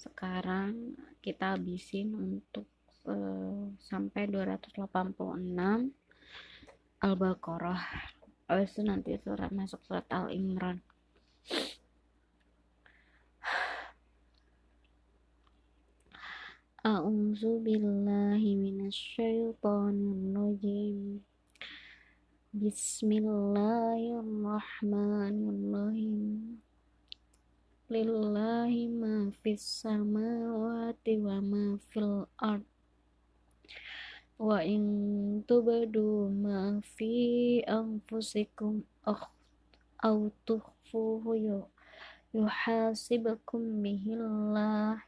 sekarang kita habisin untuk uh, sampai 286 Al-Baqarah habis itu nanti surat masuk surat Al-Imran A'udzu billahi minasyaitonir rajim. Bismillahirrahmanirrahim lillahi ma fis samawati wa ma fil ard. Wa in tubdu ma fi anfusikum aw tukhfuhu yuhasibakum bihillah.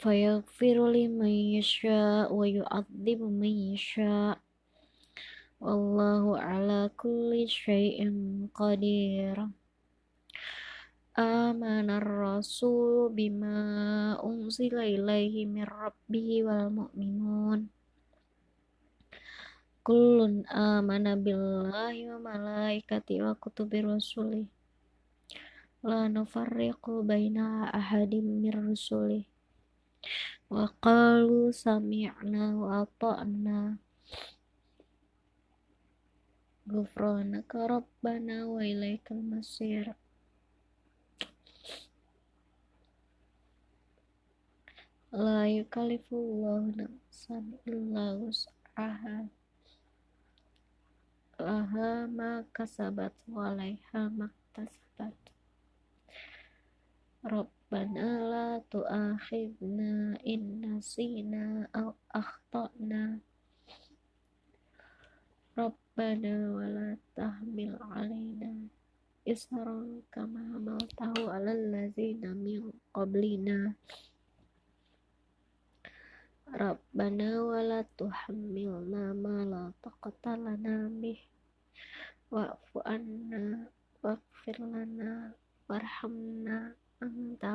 Fayaghfiru liman yasha wa yu'adzibu man yasha' Wallahu ala kulli shayin qadir. Amanar rasul bima unsila ilaihi min rabbihi wal mu'minun. Kullun amana billahi wa malaikati wa kutubi rasulih. La nufarriqu baina ahadim min rusulih. Wa qalu sami'na wa ata'na. غفرانك ربنا وإليك المصير لا يكلف الله نفسا إلا وسعها لها ما كسبت وعليها ما اكتسبت ربنا لا تؤاخذنا إن نسينا أو أخطأنا ربنا ولا تحمل علينا إسرا كما حملته على الذين من قبلنا ربنا ولا تحملنا ما لا طاقة لنا به واعف عنا واغفر لنا وارحمنا anta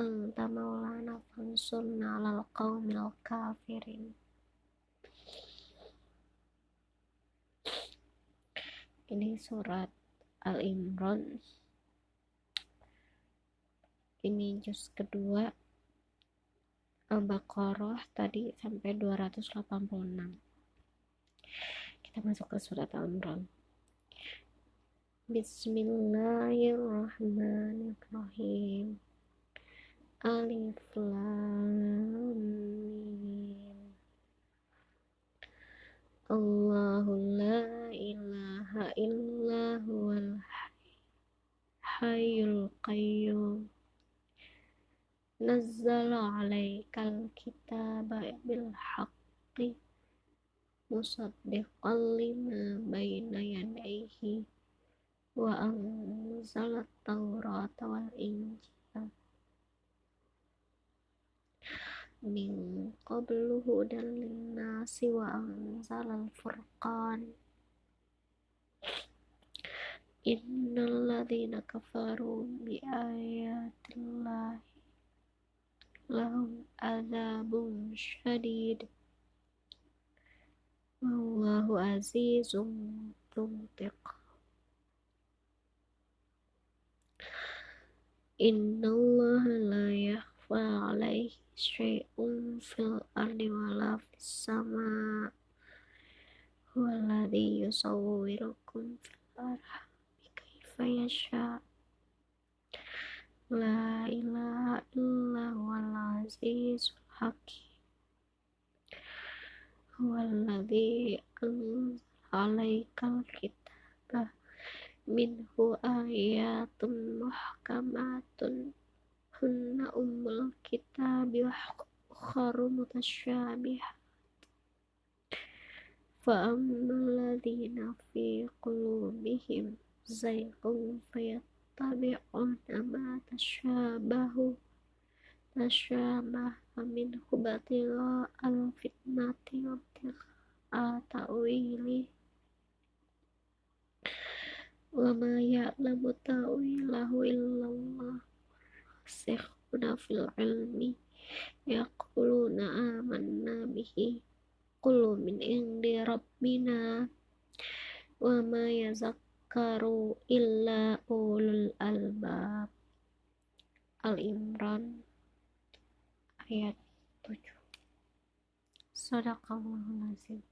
anta maulana fansurna alal qaumil kafirin Ini surat Al-Imran ini juz kedua Al-Baqarah tadi sampai 286 kita masuk ke surat Al-Imran Bismillahirrahmanirrahim. Alif Lam Mim. Allahu Nazzala 'alaikal kitaba bil haqqi musaddiqan lima bayna yadayhi wa anzalat taurat wal injil. Min qablu hudan linnasi wa anzalal furqan innal ladzina kafaru bi ayatillahi syadid. Wallahu azizun dzuntiq Innallaha la yakhfa alaihi syai'un fil ardi wala fis sama. Huwa alladhi yusawwirukum fil arhami kaifa yasha. La ilaha illa azizul hakim anzala alaikal kitaba minhu ayatun muhkamatun hunna ummul kitabi wa ukharu mutasyabihat. Fa ammal ladhina fi qulubihim zayqun fayattabi'una ma tasyabahu tasyabaha minhu batila al fitnati wa ta'wili wa ma ya'lamu ta'wilahu illallah. Rasikhuna fil ilmi. Yaquluna amanna bihi. Qulu min indi rabbina. Wa ma yazakka yadhakkaru illa ulul albab. Al-Imran ayat 7 Sadaqallahul azim